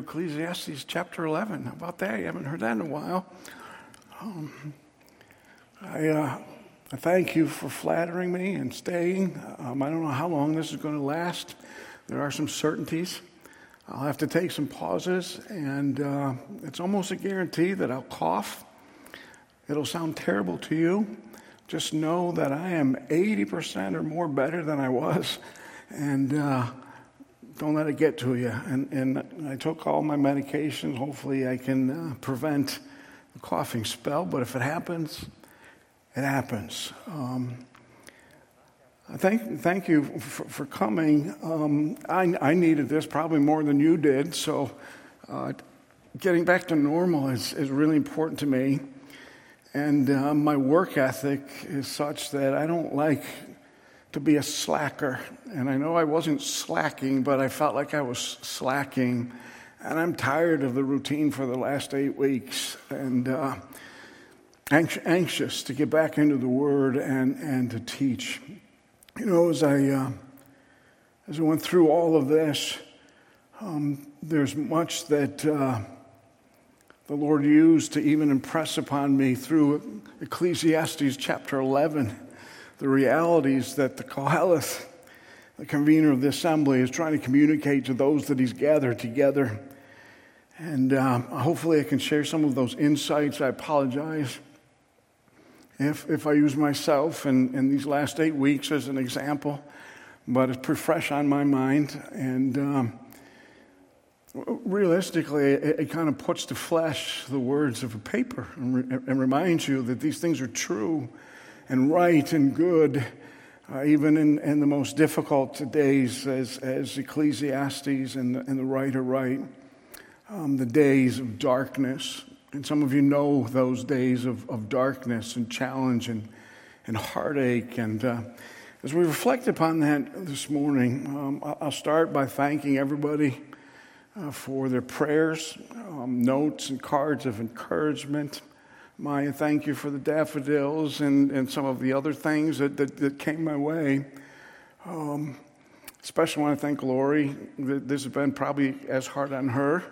Ecclesiastes chapter 11. How about that? You haven't heard that in a while. Um, I, uh, I thank you for flattering me and staying. Um, I don't know how long this is going to last. There are some certainties. I'll have to take some pauses, and uh, it's almost a guarantee that I'll cough. It'll sound terrible to you. Just know that I am 80% or more better than I was, and uh, don't let it get to you. And, and I took all my medication. Hopefully, I can uh, prevent the coughing spell, but if it happens, it happens. Um, thank, thank you for, for coming. Um, I, I, needed this probably more than you did, so uh, getting back to normal is, is really important to me. And uh, my work ethic is such that I don't like to be a slacker. And I know I wasn't slacking, but I felt like I was slacking. And I'm tired of the routine for the last eight weeks and uh, anxious to get back into the Word and, and to teach. You know, as I, uh, as I went through all of this, um, there's much that uh, the Lord used to even impress upon me through Ecclesiastes chapter 11 the realities that the Koheleth, the convener of the assembly, is trying to communicate to those that he's gathered together. And um, hopefully, I can share some of those insights. I apologize if, if I use myself in, in these last eight weeks as an example, but it's pretty fresh on my mind. And um, realistically, it, it, kind of puts to flesh the words of a paper and, re- and reminds you that these things are true and right and good, uh, even in, in the most difficult days, as, as Ecclesiastes and the, and the writer write, um, the days of darkness. And some of you know those days of, of darkness and challenge and, and heartache. And uh, as we reflect upon that this morning, um, I'll start by thanking everybody uh, for their prayers, um, notes, and cards of encouragement. Maya, thank you for the daffodils and, and some of the other things that, that, that came my way. Um, especially want to thank Lori. This has been probably as hard on her,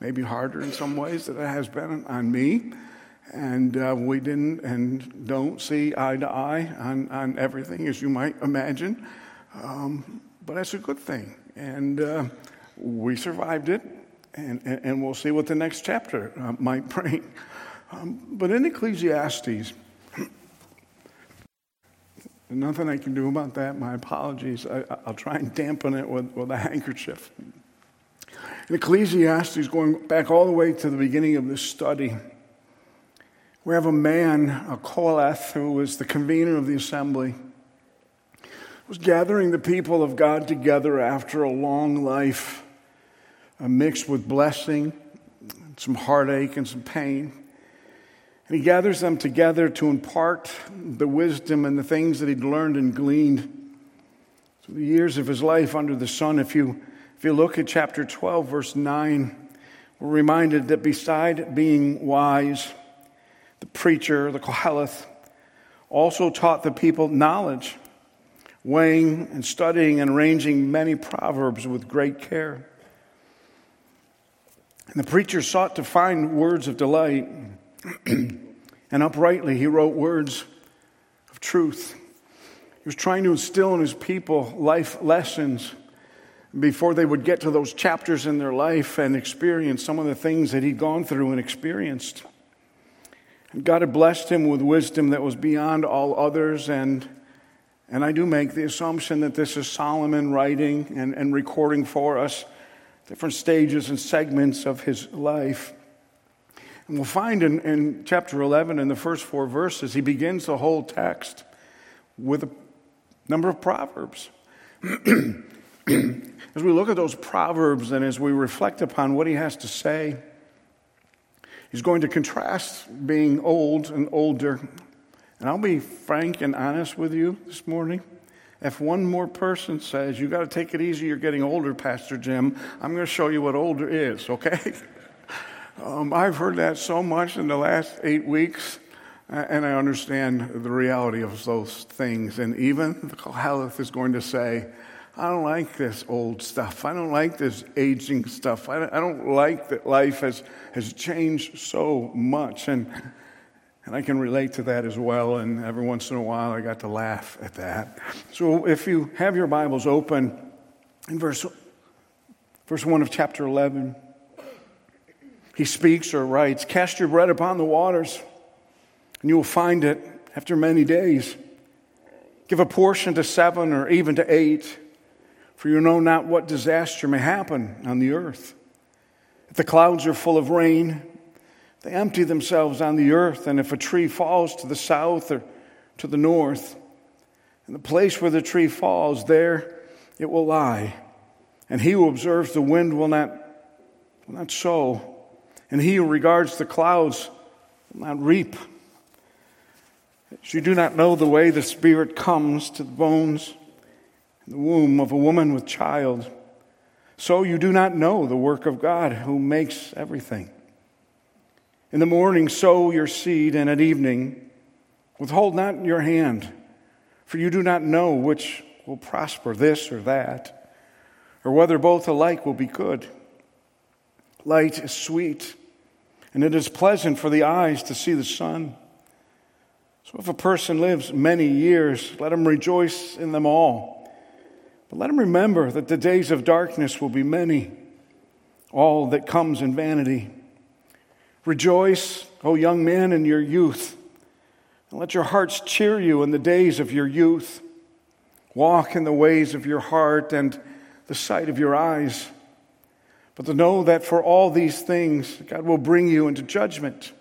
maybe harder in some ways than it has been on me. And uh, we didn't and don't see eye to eye on, on everything, as you might imagine. Um, but that's a good thing. And uh, we survived it, and, and, and, we'll see what the next chapter uh, might bring. Um, but in Ecclesiastes, nothing I can do about that. My apologies. I, will try and dampen it with, with a handkerchief. In Ecclesiastes, going back all the way to the beginning of this study, we have a man, a Koheleth, who was the convener of the assembly, was gathering the people of God together after a long life, mixed with blessing, some heartache, and some pain. And he gathers them together to impart the wisdom and the things that he'd learned and gleaned through the years of his life under the sun. If you, if you look at chapter 12, verse 9, we're reminded that beside being wise, the preacher, the Koheleth, also taught the people knowledge, weighing and studying and arranging many proverbs with great care. And the preacher sought to find words of delight and uprightly he wrote words of truth. He was trying to instill in his people life lessons before they would get to those chapters in their life and experience some of the things that he'd gone through and experienced. And God had blessed him with wisdom that was beyond all others. And, and I do make the assumption that this is Solomon writing and, and recording for us different stages and segments of his life. We'll find in, in chapter 11, in the first four verses, he begins the whole text with a number of proverbs. as we look at those proverbs and as we reflect upon what he has to say, he's going to contrast being old and older. And I'll be frank and honest with you this morning. If one more person says, You got to take it easy, you're getting older, Pastor Jim, I'm going to show you what older is, okay? Um, I've heard that so much in the last eight weeks, and I understand the reality of those things. And even the Koheleth is going to say, I don't like this old stuff. I don't like this aging stuff. I don't, I don't like that life has, has changed so much. And, and I can relate to that as well. And every once in a while, I got to laugh at that. So if you have your Bibles open in verse, verse 1 of chapter 11, he speaks or writes Cast your bread upon the waters, and you will find it after many days. Give a portion to seven or even to eight, for you know not what disaster may happen on the earth. If the clouds are full of rain, they empty themselves on the earth, and if a tree falls to the south or to the north, in the place where the tree falls, there it will lie. And he who observes the wind will not, will not sow, and he who regards the clouds will not reap. You do not know the way the Spirit comes to the bones the womb of a woman with child, so you do not know the work of God who makes everything. In the morning, sow your seed, and at evening, withhold not your hand, for you do not know which will prosper, this or that, or whether both alike will be good. Light is sweet, and it is pleasant for the eyes to see the sun. So if a person lives many years, let him rejoice in them all. But let him remember that the days of darkness will be many, all that comes in vanity. Rejoice, O young men, in your youth, and let your hearts cheer you in the days of your youth. Walk in the ways of your heart and the sight of your eyes. But to know that for all these things, God will bring you into judgment.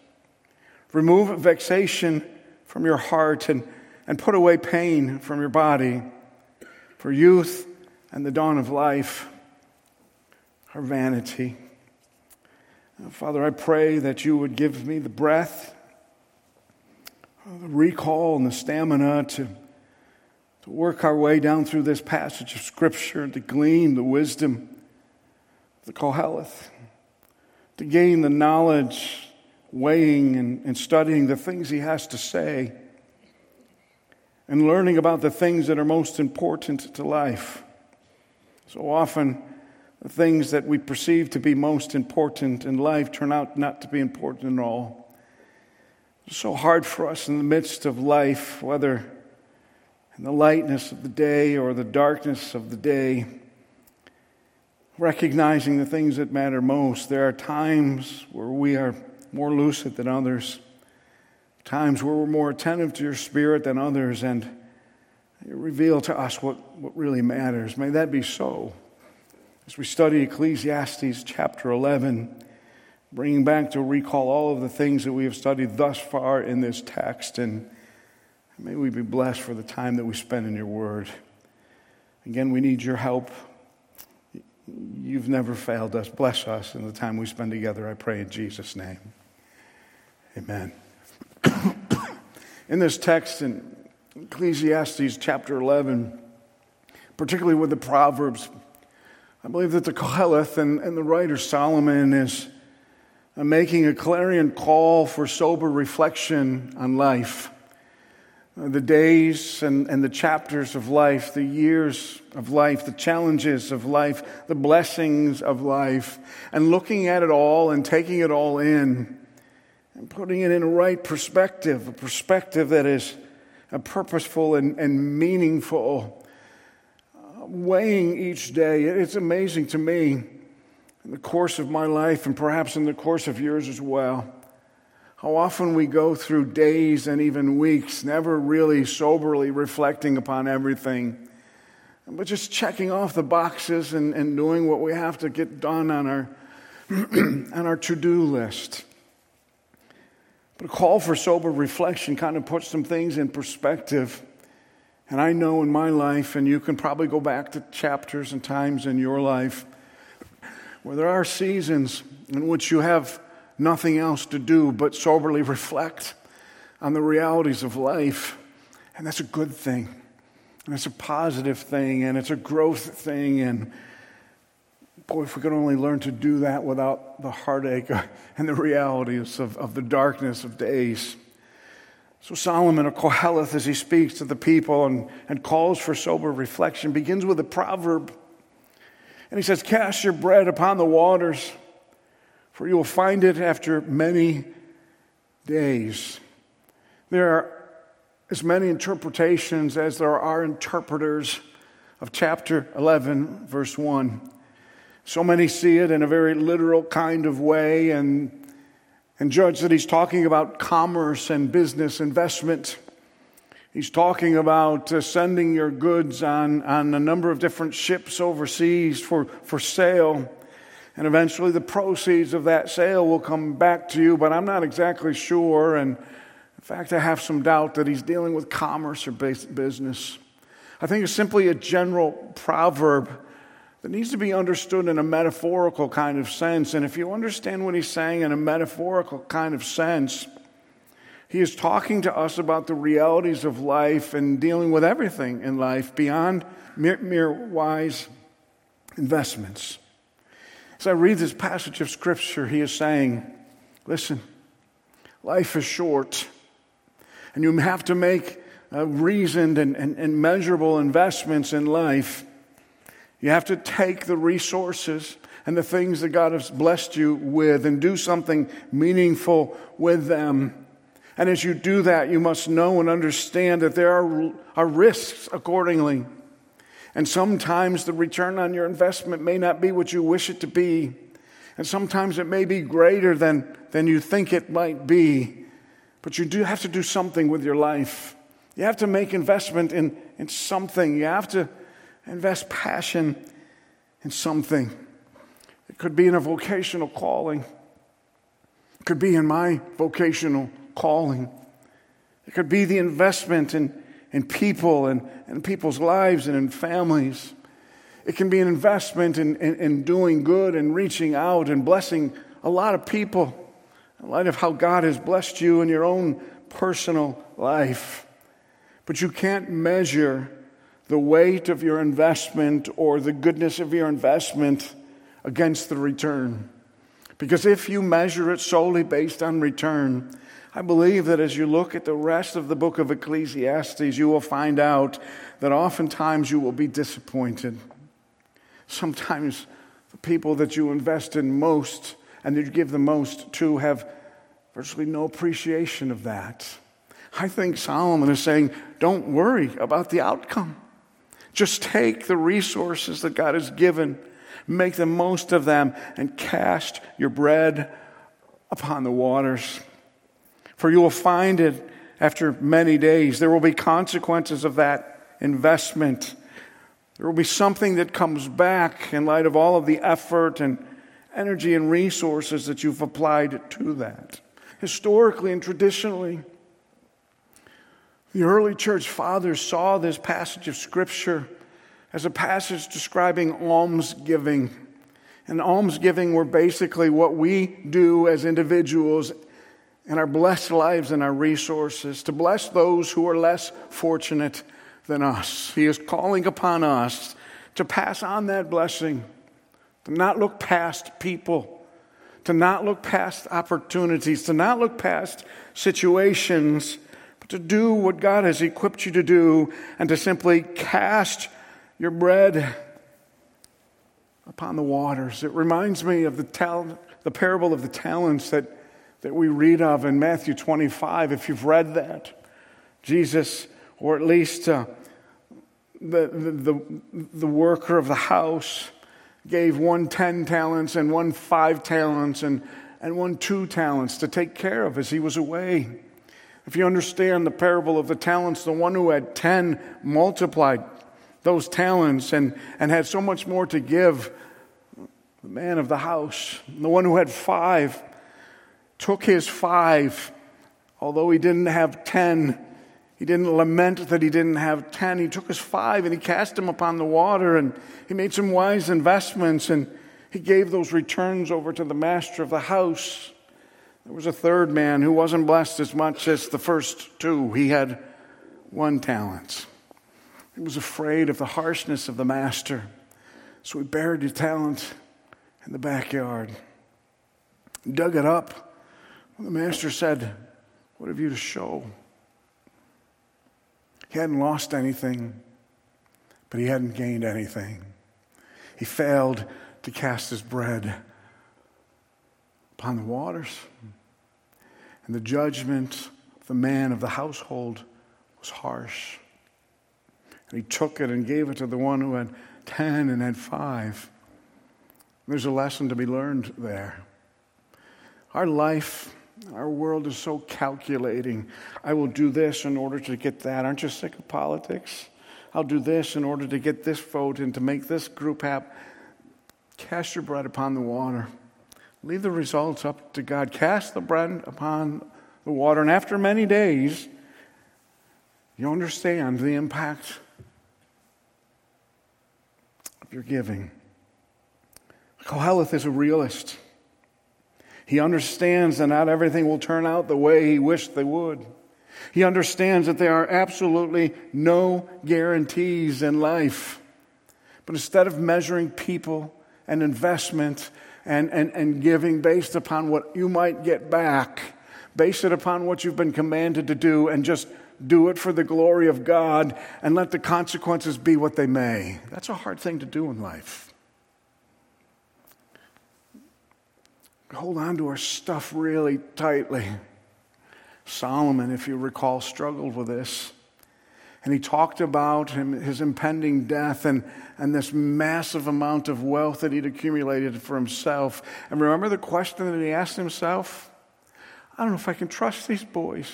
Remove vexation from your heart and, and put away pain from your body. For youth and the dawn of life are vanity. Father, I pray that you would give me the breath, the recall, and the stamina to, to work our way down through this passage of Scripture, to glean the wisdom the Koheleth, to gain the knowledge, weighing and, and studying the things he has to say, and learning about the things that are most important to life. So often, the things that we perceive to be most important in life turn out not to be important at all. It's so hard for us in the midst of life, whether in the lightness of the day or the darkness of the day, recognizing the things that matter most. There are times where we are more lucid than others, times where we're more attentive to your spirit than others, and you reveal to us what, what really matters. May that be so. As we study Ecclesiastes chapter 11, bringing back to recall all of the things that we have studied thus far in this text, and may we be blessed for the time that we spend in your word. Again, we need your help. You've never failed us. Bless us in the time we spend together, I pray in Jesus' name. Amen. in this text in Ecclesiastes chapter 11, particularly with the Proverbs, I believe that the Koheleth and, and the writer Solomon is uh, making a clarion call for sober reflection on life. Uh, the days and, and the chapters of life, the years of life, the challenges of life, the blessings of life, and looking at it all and taking it all in and putting it in a right perspective, a perspective that is uh, purposeful and, and meaningful weighing each day. It's amazing to me in the course of my life and perhaps in the course of yours as well. How often we go through days and even weeks, never really soberly reflecting upon everything, but just checking off the boxes and, and doing what we have to get done on our, on our to do list. But a call for sober reflection kind of puts some things in perspective. And I know in my life, and you can probably go back to chapters and times in your life where there are seasons in which you have nothing else to do but soberly reflect on the realities of life. And that's a good thing. And it's a positive thing. And it's a growth thing. And boy, if we could only learn to do that without the heartache and the realities of, of the darkness of days. So, Solomon or Koheleth, as he speaks to the people and, and calls for sober reflection, begins with a proverb. And he says, Cast your bread upon the waters, for you will find it after many days. There are as many interpretations as there are interpreters of chapter 11, verse 1. So many see it in a very literal kind of way and and judge that he's talking about commerce and business investment. He's talking about uh, sending your goods on, on a number of different ships overseas for, for sale. And eventually the proceeds of that sale will come back to you, but I'm not exactly sure. And in fact, I have some doubt that he's dealing with commerce or business. I think it's simply a general proverb that needs to be understood in a metaphorical kind of sense. And if you understand what he's saying in a metaphorical kind of sense, he is talking to us about the realities of life and dealing with everything in life beyond mere, mere wise investments. As I read this passage of Scripture, he is saying, Listen, life is short, and you have to make uh, reasoned and, and, and measurable investments in life. You have to take the resources and the things that God has blessed you with and do something meaningful with them. And as you do that, you must know and understand that there are, are risks accordingly. And sometimes the return on your investment may not be what you wish it to be. And sometimes it may be greater than, than you think it might be. But you do have to do something with your life. You have to make investment in, in something. You have to invest passion in something. It could be in a vocational calling, it could be in my vocational calling, it could be the investment in, in people and, and people's lives and in families. It can be an investment in, in, in doing good and reaching out and blessing a lot of people in light of how God has blessed you in your own personal life. But you can't measure the weight of your investment or the goodness of your investment against the return. Because if you measure it solely based on return, I believe that as you look at the rest of the book of Ecclesiastes, you will find out that oftentimes you will be disappointed. Sometimes the people that you invest in most and that you give the most to have virtually no appreciation of that. I think Solomon is saying, don't worry about the outcome. Just take the resources that God has given, make the most of them, and cast your bread upon the waters. For you will find it after many days. There will be consequences of that investment. There will be something that comes back in light of all of the effort and energy and resources that you've applied to that. Historically and traditionally, the early church fathers saw this passage of Scripture as a passage describing almsgiving. And almsgiving were basically what we do as individuals in our blessed lives and our resources to bless those who are less fortunate than us. He is calling upon us to pass on that blessing, to not look past people, to not look past opportunities, to not look past situations but to do what God has equipped you to do and to simply cast your bread upon the waters. It reminds me of the, tal- the parable of the talents that, that we read of in Matthew 25. If you've read that, Jesus, or at least uh, the, the, the, the worker of the house, gave one ten talents and one five talents and, and one two talents to take care of as he was away. If you understand the parable of the talents, the one who had 10 multiplied those talents and, and had so much more to give, the man of the house, the one who had five, took his five, although he didn't have 10. He didn't lament that he didn't have 10. He took his five and he cast them upon the water and he made some wise investments and he gave those returns over to the master of the house. There was a third man who wasn't blessed as much as the first two. He had one talent. He was afraid of the harshness of the master, so he buried his talent in the backyard. Dug it up. The master said, What have you to show? He hadn't lost anything, but he hadn't gained anything. He failed to cast his bread upon the waters. And the judgment of the man of the household was harsh. And he took it and gave it to the one who had 10 and had five. There's a lesson to be learned there. Our life, our world is so calculating. I will do this in order to get that. Aren't you sick of politics? I'll do this in order to get this vote and to make this group happy. Cast your bread upon the water. Leave the results up to God. Cast the bread upon the water. And after many days, you understand the impact of your giving. Koheleth is a realist. He understands that not everything will turn out the way he wished they would. He understands that there are absolutely no guarantees in life. But instead of measuring people and investment and, and, and giving based upon what you might get back, base it upon what you've been commanded to do, and just do it for the glory of God and let the consequences be what they may. That's a hard thing to do in life. Hold on to our stuff really tightly. Solomon, if you recall, struggled with this. And he talked about his impending death and, and this massive amount of wealth that he'd accumulated for himself. And remember the question that he asked himself? I don't know if I can trust these boys.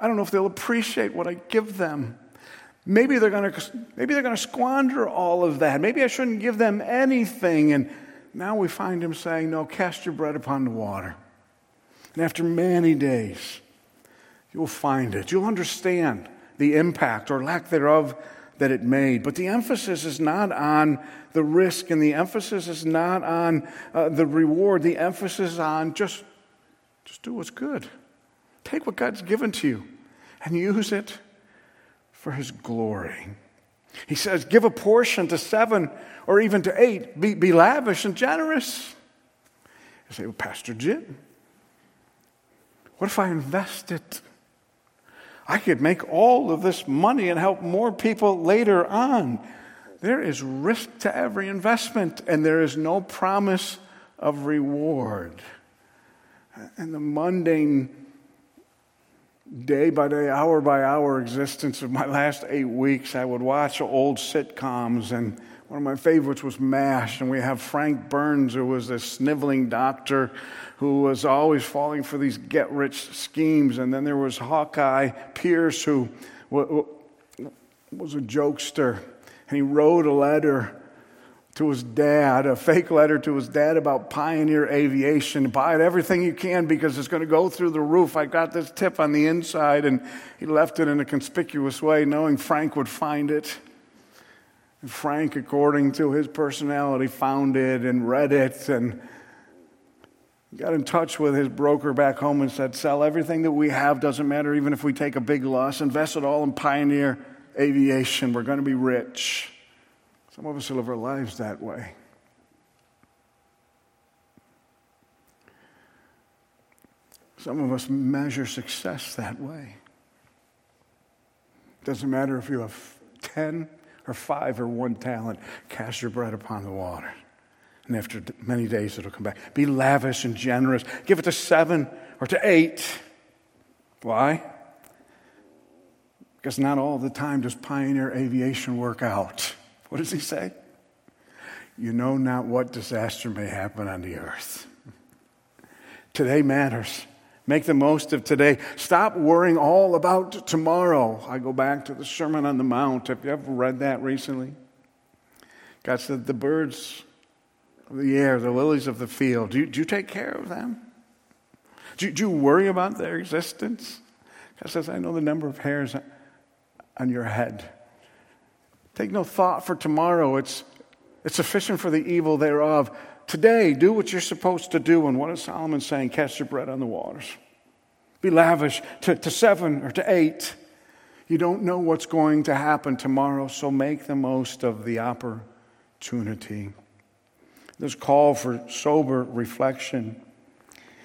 I don't know if they'll appreciate what I give them. Maybe they're going to maybe they're going to squander all of that. Maybe I shouldn't give them anything. And now we find him saying, "No, cast your bread upon the water." And after many days, you'll find it. You'll understand the impact or lack thereof that it made. But the emphasis is not on the risk, and the emphasis is not on uh, the reward. The emphasis is on just, just do what's good. Take what God's given to you and use it for His glory. He says, give a portion to seven or even to eight. Be, be lavish and generous. You say, well, Pastor Jim, what if I invest it? I could make all of this money and help more people later on. There is risk to every investment, and there is no promise of reward. And the mundane day by day, hour by hour existence of my last eight weeks, I would watch old sitcoms, and one of my favorites was MASH. And we have Frank Burns, who was a sniveling doctor who was always falling for these get rich schemes. And then there was Hawkeye Pierce, who was a jokester, and he wrote a letter to his dad, a fake letter to his dad about Pioneer Aviation. Buy it everything you can because it's going to go through the roof. I got this tip on the inside, and he left it in a conspicuous way, knowing Frank would find it. And Frank, according to his personality, found it and read it and got in touch with his broker back home and said, Sell everything that we have, doesn't matter even if we take a big loss, invest it all in Pioneer Aviation. We're going to be rich. Some of us live our lives that way. Some of us measure success that way. Doesn't matter if you have 10 or 5 or 1 talent, cast your bread upon the water. And after many days, it'll come back. Be lavish and generous. Give it to 7 or to 8. Why? Because not all the time does Pioneer Aviation work out. What does he say? You know not what disaster may happen on the earth. Today matters. Make the most of today. Stop worrying all about tomorrow. I go back to the Sermon on the Mount. Have you ever read that recently? God said, The birds of the air, the lilies of the field, do you, do you take care of them? Do, you, do you worry about their existence? God says, I know the number of hairs on your head. Take no thought for tomorrow. It's, it's sufficient for the evil thereof. Today, do what you're supposed to do. And what is Solomon saying? Cast your bread on the waters. Be lavish to, to seven or to eight. You don't know what's going to happen tomorrow, so make the most of the opportunity. This call for sober reflection.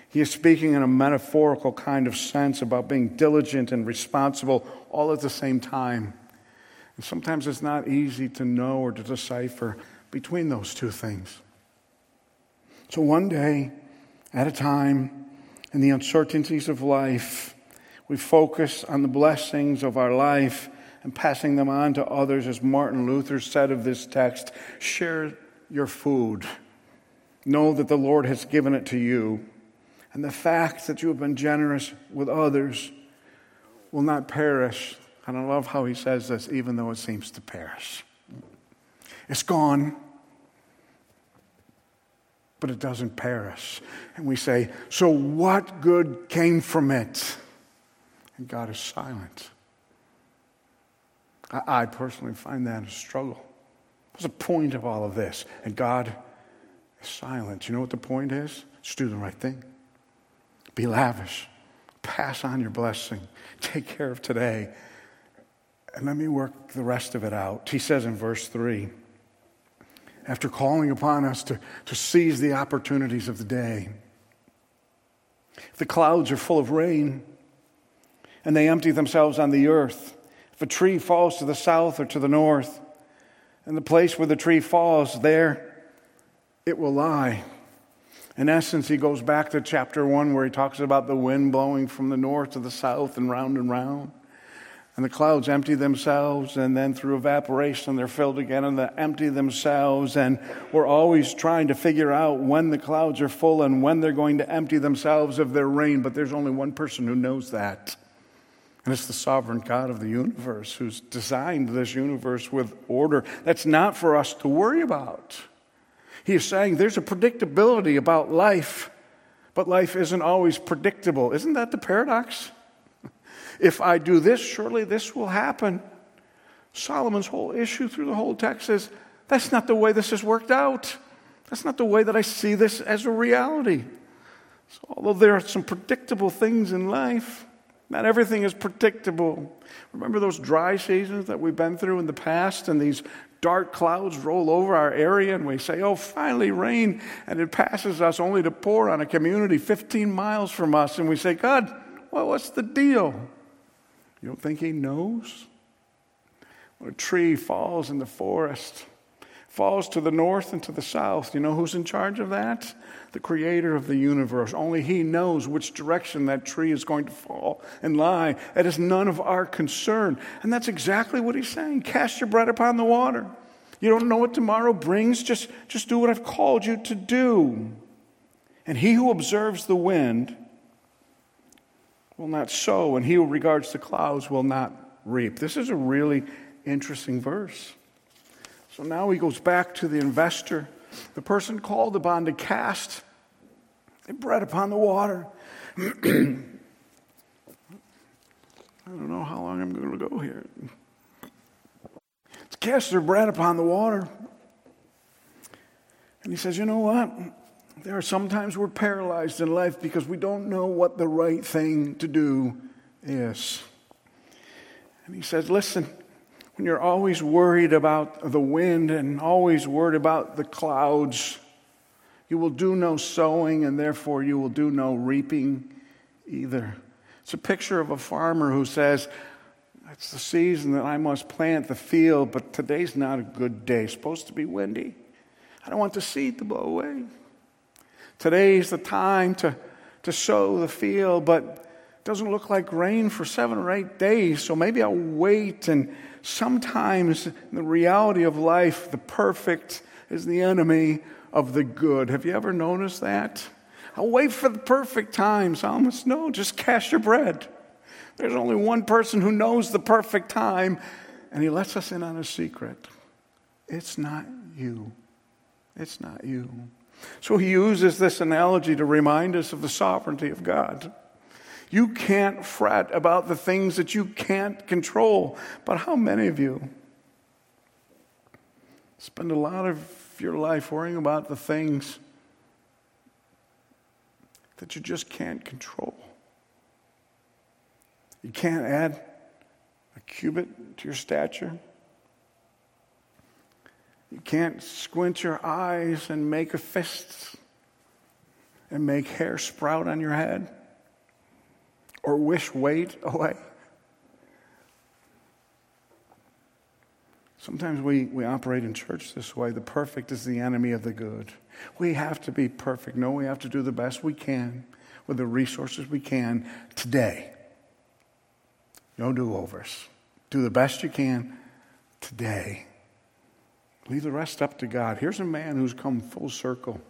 He is speaking in a metaphorical kind of sense about being diligent and responsible all at the same time. And sometimes it's not easy to know or to decipher between those two things. So, one day at a time, in the uncertainties of life, we focus on the blessings of our life and passing them on to others, as Martin Luther said of this text share your food. Know that the Lord has given it to you. And the fact that you have been generous with others will not perish. And I love how he says this, even though it seems to perish. It's gone, but it doesn't perish. And we say, So what good came from it? And God is silent. I, I personally find that a struggle. What's the point of all of this? And God is silent. You know what the point is? Just do the right thing. Be lavish. Pass on your blessing. Take care of today. And let me work the rest of it out. He says in verse 3 after calling upon us to, to seize the opportunities of the day. If the clouds are full of rain and they empty themselves on the earth, if a tree falls to the south or to the north, and the place where the tree falls, there it will lie. In essence, he goes back to chapter one where he talks about the wind blowing from the north to the south and round and round. And the clouds empty themselves, and then through evaporation, they're filled again and they empty themselves. And we're always trying to figure out when the clouds are full and when they're going to empty themselves of their rain. But there's only one person who knows that. And it's the sovereign God of the universe who's designed this universe with order. That's not for us to worry about. He is saying there's a predictability about life, but life isn't always predictable. Isn't that the paradox? If I do this, surely this will happen. Solomon's whole issue through the whole text is that's not the way this has worked out. That's not the way that I see this as a reality. So, although there are some predictable things in life, not everything is predictable. Remember those dry seasons that we've been through in the past, and these dark clouds roll over our area, and we say, Oh, finally rain, and it passes us only to pour on a community 15 miles from us, and we say, God, well, what's the deal? You don't think he knows? When a tree falls in the forest, falls to the north and to the south, you know who's in charge of that? The creator of the universe. Only he knows which direction that tree is going to fall and lie. That is none of our concern. And that's exactly what he's saying. Cast your bread upon the water. You don't know what tomorrow brings, just, just do what I've called you to do. And he who observes the wind will not sow, and he who regards the clouds will not reap. This is a really interesting verse. So now he goes back to the investor, the person called upon to cast the bread upon the water. I don't know how long I'm going to go here. To cast their bread upon the water. And he says, You know what? There are sometimes we're paralyzed in life because we don't know what the right thing to do is. And he says, Listen, when you're always worried about the wind and always worried about the clouds, you will do no sowing and therefore you will do no reaping either. It's a picture of a farmer who says, It's the season that I must plant the field, but today's not a good day. It's supposed to be windy. I don't want the seed to blow away. Today's the time to, to sow the field, but it doesn't look like rain for seven or eight days, so maybe I'll wait. And sometimes, the reality of life, the perfect is the enemy of the good. Have you ever noticed that? I'll wait for the perfect time. Psalmist, no, just cast your bread. There's only one person who knows the perfect time, and he lets us in on a secret. It's not you. It's not you. So he uses this analogy to remind us of the sovereignty of God. You can't fret about the things that you can't control. But how many of you spend a lot of your life worrying about the things that you just can't control? You can't add a cubit to your stature. You can't squint your eyes and make a fist. and make hair sprout on your head? Or wish weight away? Sometimes we, we operate in church this way. The perfect is the enemy of the good. We have to be perfect. No, we have to do the best we can with the resources we can today. No do overs. Do the best you can today. Leave the rest up to God. Here's a man who's come full circle.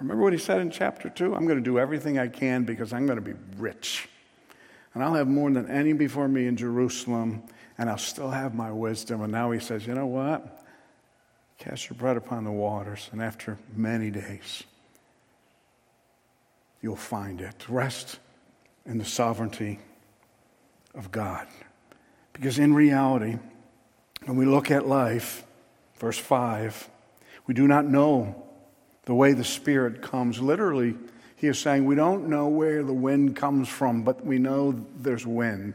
Remember what he said in chapter 2? I'm going to do everything I can because I'm going to be rich. And I'll have more than any before me in Jerusalem and I'll still have my wisdom. And now he says, You know what? Cast your bread upon the waters, and after many days, you'll find it. Rest in the sovereignty of God. Because in reality, when we look at life, verse 5, we do not know the way the Spirit comes. Literally, he is saying we don't know where the wind comes from, but we know there's wind.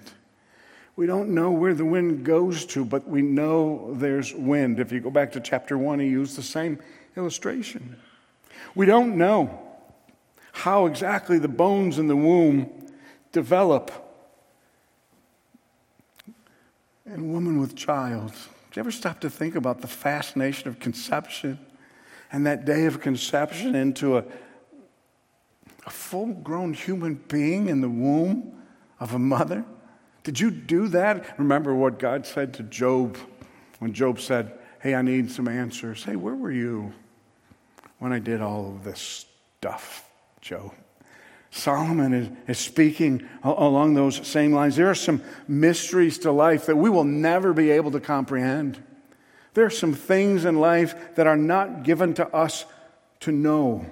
We don't know where the wind goes to, but we know there's wind. If you go back to chapter 1, he used the same illustration. We don't know how exactly the bones in the womb develop. A woman with child. You ever stop to think about the fascination of conception and that day of conception into a, a full grown human being in the womb of a mother? Did you do that? Remember what God said to Job when Job said, Hey, I need some answers. Hey, where were you when I did all of this stuff, Job? Solomon is, is speaking along those same lines. There are some mysteries to life that we will never be able to comprehend. There are some things in life that are not given to us to know.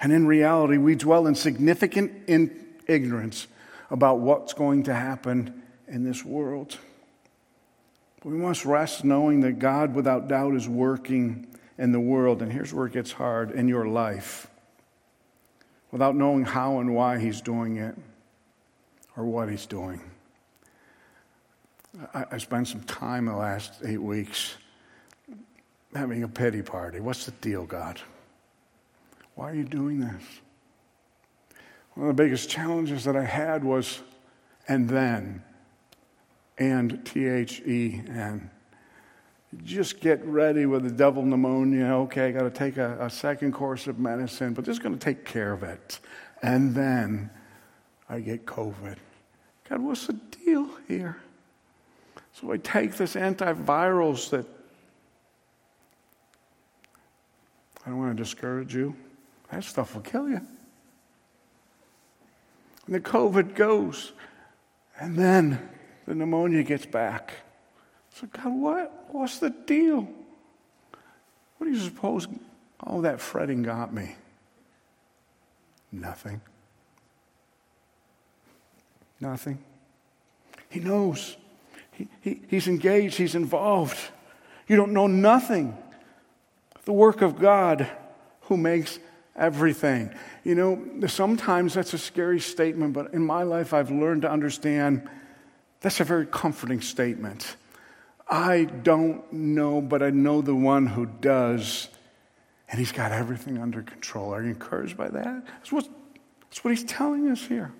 And in reality, we dwell in significant in ignorance about what's going to happen in this world. We must rest knowing that God, without doubt, is working in the world. And here's where it gets hard in your life without knowing how and why He's doing it or what He's doing. I, I spent some time the last eight weeks having a pity party. What's the deal, God? Why are you doing this? One of the biggest challenges that I had was, and then, and T H E N. Just get ready with the devil pneumonia. Okay, I got to take a, a second course of medicine, but this is going to take care of it. And then I get COVID. God, what's the deal here? So I take this antivirals that I don't want to discourage you. That stuff will kill you. And the COVID goes. And then the pneumonia gets back. So, God, what? What's the deal? What do you suppose all that fretting got me? Nothing. Nothing. He knows. He, he, he's engaged. He's involved. You don't know nothing. The work of God who makes everything. You know, sometimes that's a scary statement, but in my life, I've learned to understand that's a very comforting statement. I don't know, but I know the one who does, and he's got everything under control. Are you encouraged by that? That's what, that's what he's telling us here.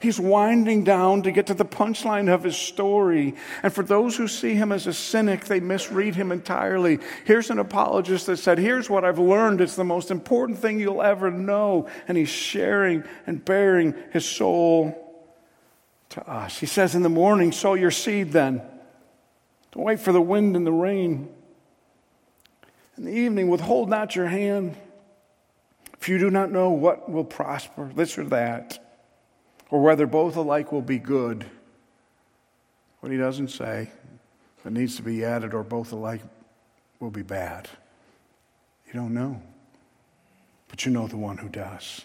He's winding down to get to the punchline of his story. And for those who see him as a cynic, they misread him entirely. Here's an apologist that said, Here's what I've learned. It's the most important thing you'll ever know. And he's sharing and baring his soul to us. He says, In the morning, sow your seed then. Don't wait for the wind and the rain. In the evening, withhold not your hand. If you do not know what will prosper, this or that or whether both alike will be good. What he doesn't say, it needs to be added, or both alike will be bad. You don't know, but you know the one who does.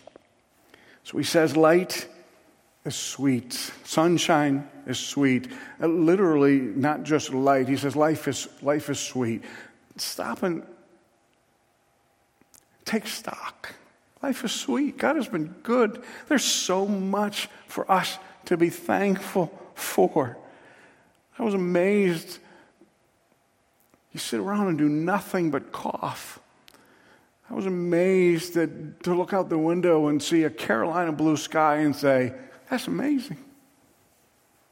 So he says, Light is sweet, sunshine is sweet. Uh, literally, not just light. He says, Life is, life is sweet. Stop and take stock. Life is sweet. God has been good. There's so much for us to be thankful for. I was amazed. You sit around and do nothing but cough. I was amazed that, to look out the window and see a Carolina blue sky and say, That's amazing.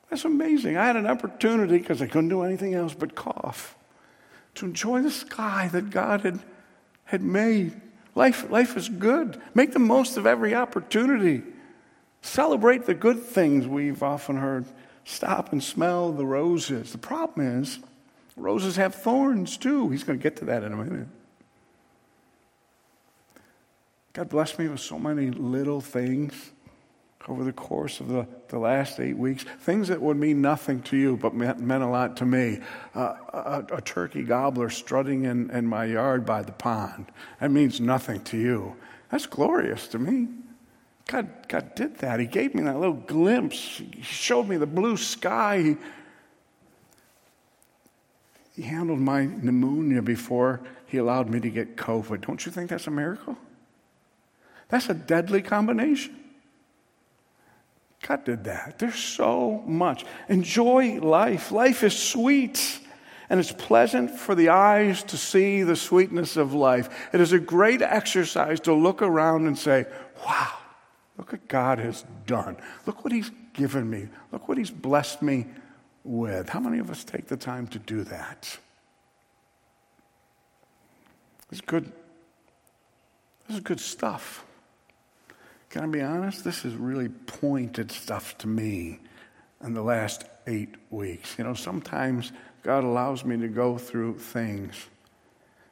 That's amazing. I had an opportunity because I couldn't do anything else but cough to enjoy the sky that God had, had made. Life, life is good. Make the most of every opportunity. Celebrate the good things we've often heard. Stop and smell the roses. The problem is, roses have thorns too. He's going to get to that in a minute. God blessed me with so many little things over the course of the, the last eight weeks. Things that would mean nothing to you, but meant, meant a lot to me. Uh, a, a, turkey gobbler strutting in, in my yard by the pond. That means nothing to you. That's glorious to me. God, God did that. He gave me that little glimpse. He showed me the blue sky. He, he handled my pneumonia before he allowed me to get COVID. Don't you think that's a miracle? That's a deadly combination. God did that. There's so much. Enjoy life. Life is sweet and it's pleasant for the eyes to see the sweetness of life. It is a great exercise to look around and say, wow, look what God has done. Look what He's given me. Look what He's blessed me with. How many of us take the time to do that? It's good. This is good stuff. Can I be honest? This is really pointed stuff to me in the last eight weeks. You know, sometimes God allows me to go through things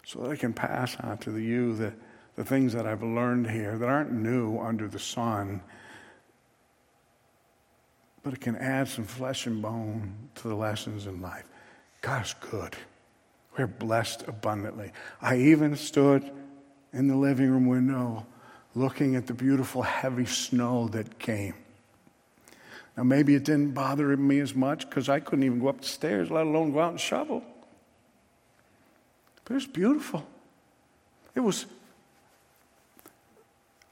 so that I can pass on to the you the, the things that I've learned here that aren't new under the sun, but it can add some flesh and bone to the lessons in life. God's good. We're blessed abundantly. I even stood in the living room window looking at the beautiful heavy snow that came. Now, maybe it didn't bother me as much because I couldn't even go up the stairs, let alone go out and shovel. But it was beautiful. It was,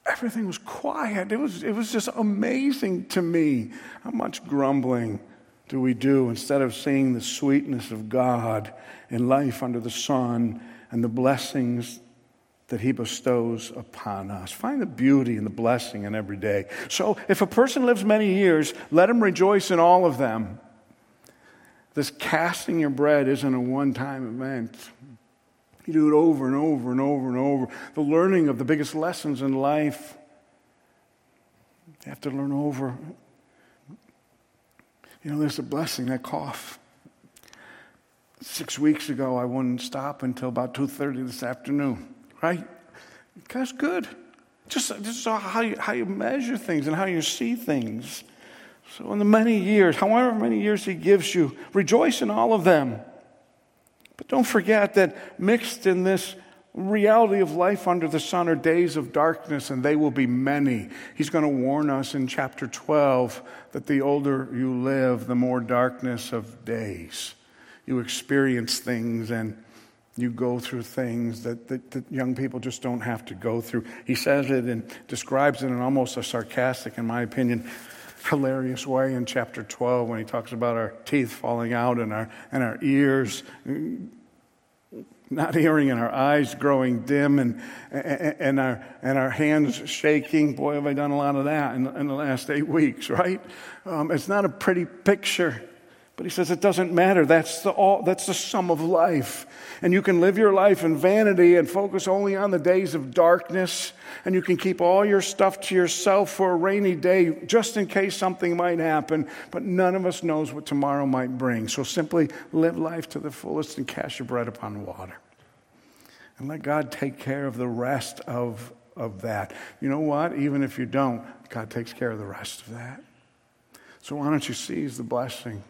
everything was quiet. It was, it was just amazing to me. How much grumbling do we do instead of seeing the sweetness of God in life under the sun and the blessings that he bestows upon us. Find the beauty and the blessing in every day. So, if a person lives many years, let him rejoice in all of them. This casting your bread isn't a one time event. You do it over and over and over and over. The learning of the biggest lessons in life, you have to learn over. You know, there's a blessing, that cough. Six weeks ago, I wouldn't stop until about 2.30 this afternoon right? God's good. Just, just how you, how you measure things and how you see things. So, in the many years, however many years He gives you, rejoice in all of them. But don't forget that mixed in this reality of life under the sun are days of darkness, and they will be many. He's going to warn us in chapter 12 that the older you live, the more darkness of days. You experience things and you go through things that, that, that, young people just don't have to go through. He says it and describes it in almost a sarcastic, in my opinion, hilarious way in chapter 12 when he talks about our teeth falling out and our, and our ears not hearing and our eyes growing dim and, and, our, and our hands shaking. Boy, have I done a lot of that in, in the last eight weeks, right? Um, it's not a pretty picture. But he says it doesn't matter. That's the, all, that's the sum of life. And you can live your life in vanity and focus only on the days of darkness. And you can keep all your stuff to yourself for a rainy day just in case something might happen. But none of us knows what tomorrow might bring. So simply live life to the fullest and cast your bread upon water. And let God take care of the rest of, of that. You know what? Even if you don't, God takes care of the rest of that. So why don't you seize the blessing?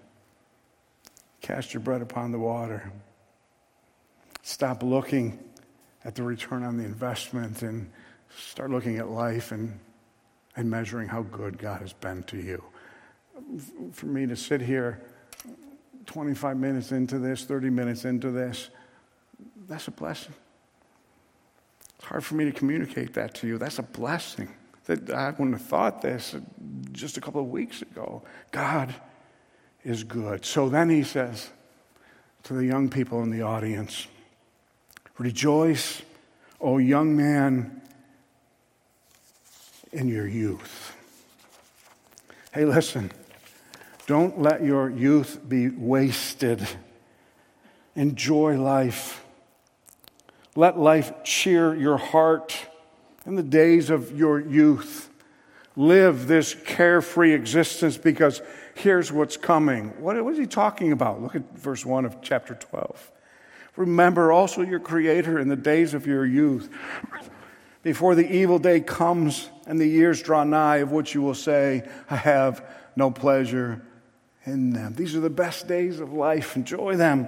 Cast your bread upon the water. Stop looking at the return on the investment and start looking at life and, and measuring how good God has been to you. For me to sit here 25 minutes into this, 30 minutes into this, that's a blessing. It's hard for me to communicate that to you. That's a blessing. That I wouldn't have thought this just a couple of weeks ago. God is good. So then he says to the young people in the audience, Rejoice O young man in your youth. Hey, listen, don't let your youth be wasted. Enjoy life. Let life cheer your heart in the days of your youth. Live this carefree existence because here's what's coming. What is he talking about? Look at verse 1 of chapter 12. Remember also your Creator in the days of your youth, before the evil day comes and the years draw nigh, of which you will say, I have no pleasure in them. These are the best days of life. Enjoy them.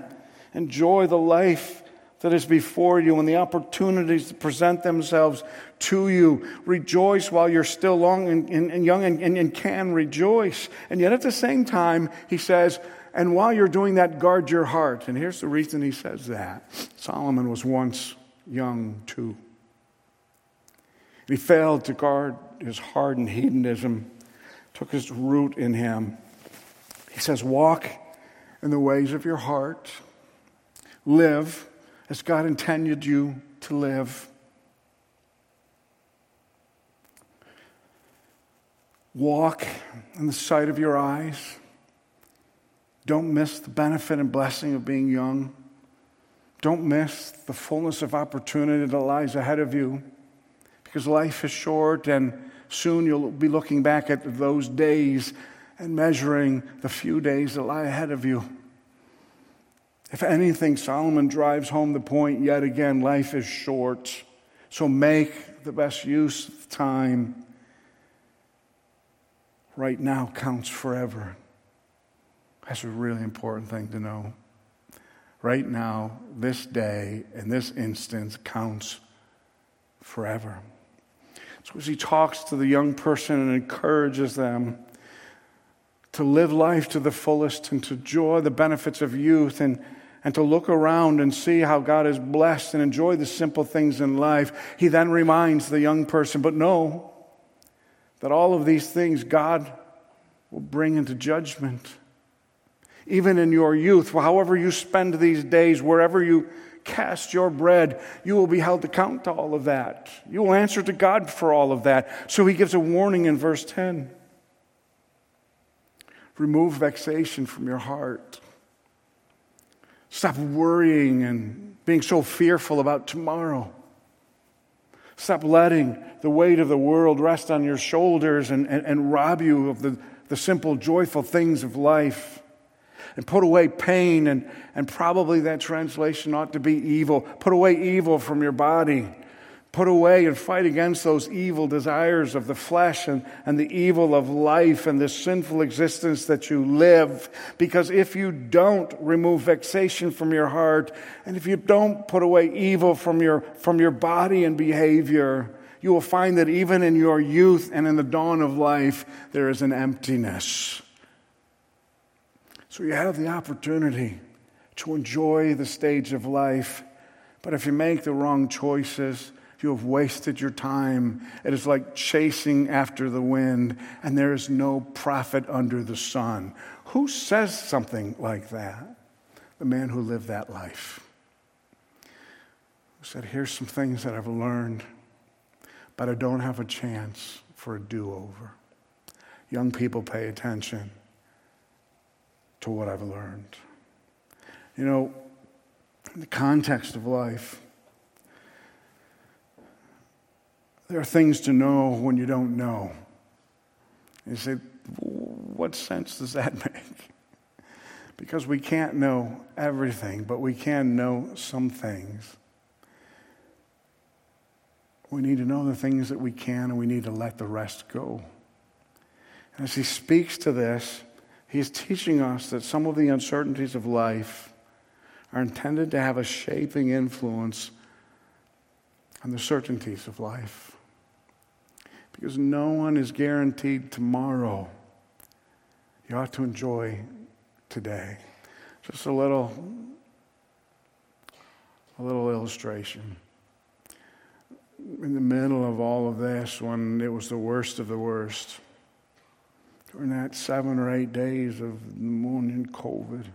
Enjoy the life that is before you and the opportunities to present themselves to you. Rejoice while you're still long and, and, and young and, and, can rejoice. And yet at the same time, he says, and while you're doing that, guard your heart. And here's the reason he says that Solomon was once young too. He failed to guard his heart, and hedonism took its root in him. He says, Walk in the ways of your heart, live as God intended you to live. Walk in the sight of your eyes. Don't miss the benefit and blessing of being young. Don't miss the fullness of opportunity that lies ahead of you because life is short and soon you'll be looking back at those days and measuring the few days that lie ahead of you. If anything, Solomon drives home the point yet again life is short. So make the best use of time. Right now counts forever. That's a really important thing to know. Right now, this day, and this instance counts forever. So, as he talks to the young person and encourages them to live life to the fullest and to enjoy the benefits of youth and, and to look around and see how God is blessed and enjoy the simple things in life, he then reminds the young person, but know that all of these things God will bring into judgment even in your youth, however you spend these days, wherever you cast your bread, you will be held account to all of that. You will answer to God for all of that. So he gives a warning in verse 10 remove vexation from your heart. Stop worrying and being so fearful about tomorrow. Stop letting the weight of the world rest on your shoulders and, and, and rob you of the, the simple, joyful things of life and put away pain, and, and probably that translation ought to be evil. Put away evil from your body. Put away and fight against those evil desires of the flesh and, and the evil of life and this sinful existence that you live. Because if you don't remove vexation from your heart, and if you don't put away evil from your, from your body and behavior, you will find that even in your youth and in the dawn of life, there is an emptiness. So you have the opportunity to enjoy the stage of life. But if you make the wrong choices, you have wasted your time. It is like chasing after the wind, and there is no profit under the sun. Who says something like that? The man who lived that life. Who said, Here's some things that I've learned, but I don't have a chance for a do over. Young people, pay attention to what I've learned. You know, in the context of life, there are things to know when you don't know. You say, what sense does that make? Because we can't know everything, but we can know some things. We need to know the things that we can, and we need to let the rest go. And as he speaks to this, He's teaching us that some of the uncertainties of life are intended to have a shaping influence on the certainties of life. Because no one is guaranteed tomorrow. You ought to enjoy today. Just a little a little illustration. In the middle of all of this, when it was the worst of the worst, during that seven or eight days of and COVID.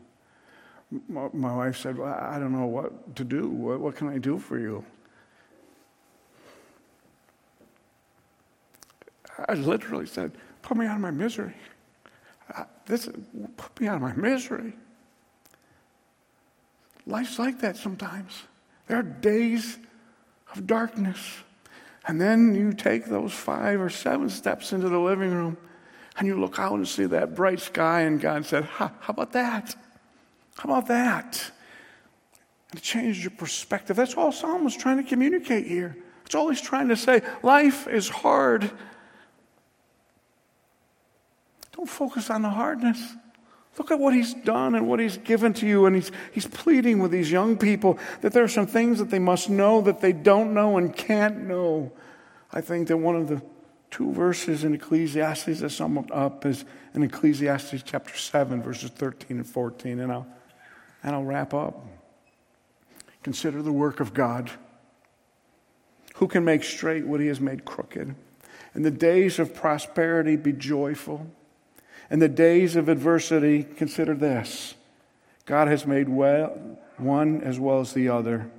My, my wife said, well, I don't know what to do. What, what can I do for you? I literally said, Put me out of my misery. This, put me out of my misery. Life's like that sometimes. There are days of darkness. And then you take those five or seven steps into the living room and you look out and see that bright sky, and God said, How about that? How about that? And it changes your perspective. That's all Psalm was trying to communicate here. That's all he's trying to say. Life is hard. Don't focus on the hardness. Look at what he's done and what he's given to you. And he's, he's pleading with these young people that there are some things that they must know that they don't know and can't know. I think that one of the two verses in Ecclesiastes that sum up is in Ecclesiastes chapter 7, verses 13 and 14. And I'll, and I'll wrap up. Consider the work of God. Who can make straight what he has made crooked? In the days of prosperity, be joyful. In the days of adversity, consider this God has made well, one as well as the other,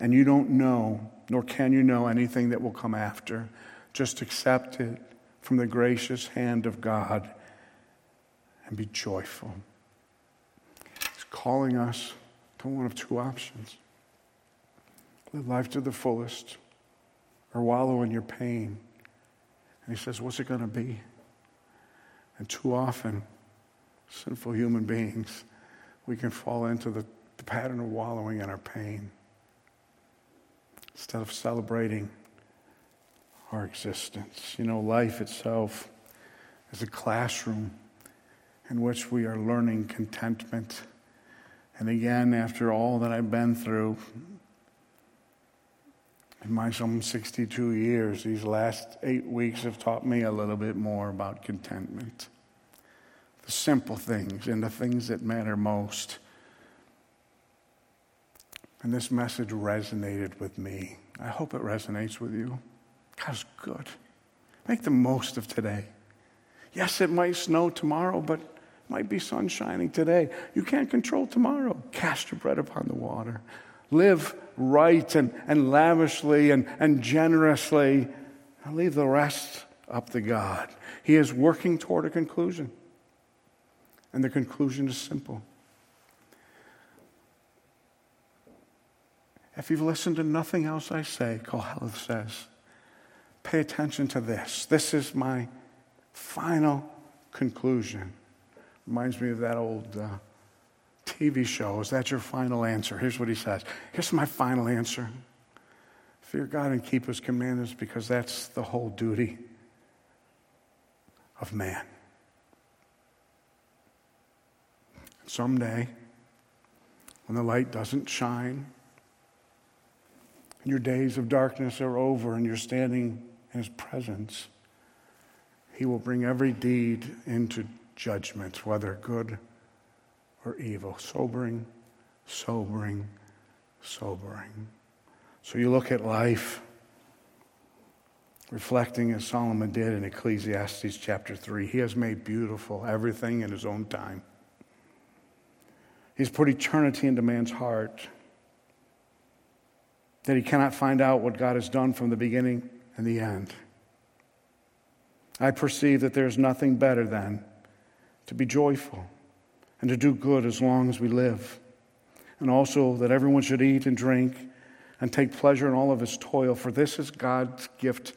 and you don't know, nor can you know anything that will come after. Just accept it from the gracious hand of God and be joyful. He's calling us to one of two options live life to the fullest or wallow in your pain. And he says, What's it going to be? And too often, sinful human beings, we can fall into the, the pattern of wallowing in our pain instead of celebrating our existence. You know, life itself is a classroom in which we are learning contentment. And again, after all that I've been through in my some 62 years, these last eight weeks have taught me a little bit more about contentment. The simple things and the things that matter most. And this message resonated with me. I hope it resonates with you. God's good. Make the most of today. Yes, it might snow tomorrow, but it might be sun shining today. You can't control tomorrow. Cast your bread upon the water. Live right and, and lavishly and, and generously. And leave the rest up to God. He is working toward a conclusion. And the conclusion is simple. If you've listened to nothing else I say, Koheleth says, pay attention to this. This is my final conclusion. Reminds me of that old uh, TV show. Is that your final answer? Here's what he says Here's my final answer fear God and keep his commandments because that's the whole duty of man. Someday, when the light doesn't shine, your days of darkness are over and you're standing in his presence, he will bring every deed into judgment, whether good or evil. Sobering, sobering, sobering. So you look at life, reflecting as Solomon did in Ecclesiastes chapter 3. He has made beautiful everything in his own time. He's put eternity into man's heart. That he cannot find out what God has done from the beginning and the end. I perceive that there's nothing better than to be joyful and to do good as long as we live. And also that everyone should eat and drink and take pleasure in all of his toil, for this is God's gift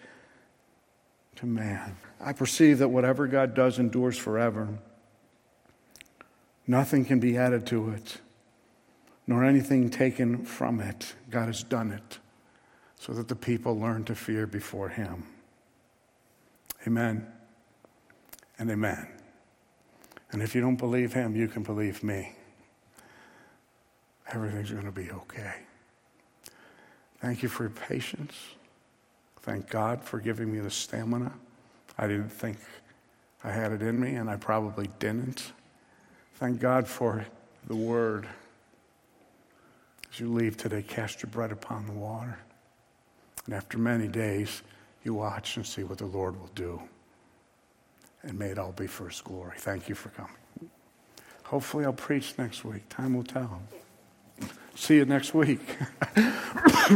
to man. I perceive that whatever God does endures forever. Nothing can be added to it, nor anything taken from it. God has done it so that the people learn to fear before him. Amen and amen. And if you don't believe him, you can believe me. Everything's going to be okay. Thank you for your patience. Thank God for giving me the stamina. I didn't think I had it in me, and I probably didn't. Thank God for the word. As you leave today, cast your bread upon the water. And after many days, you watch and see what the Lord will do and may it all be for His glory. Thank you for coming. Hopefully, I'll preach next week. Time will tell. See you next week.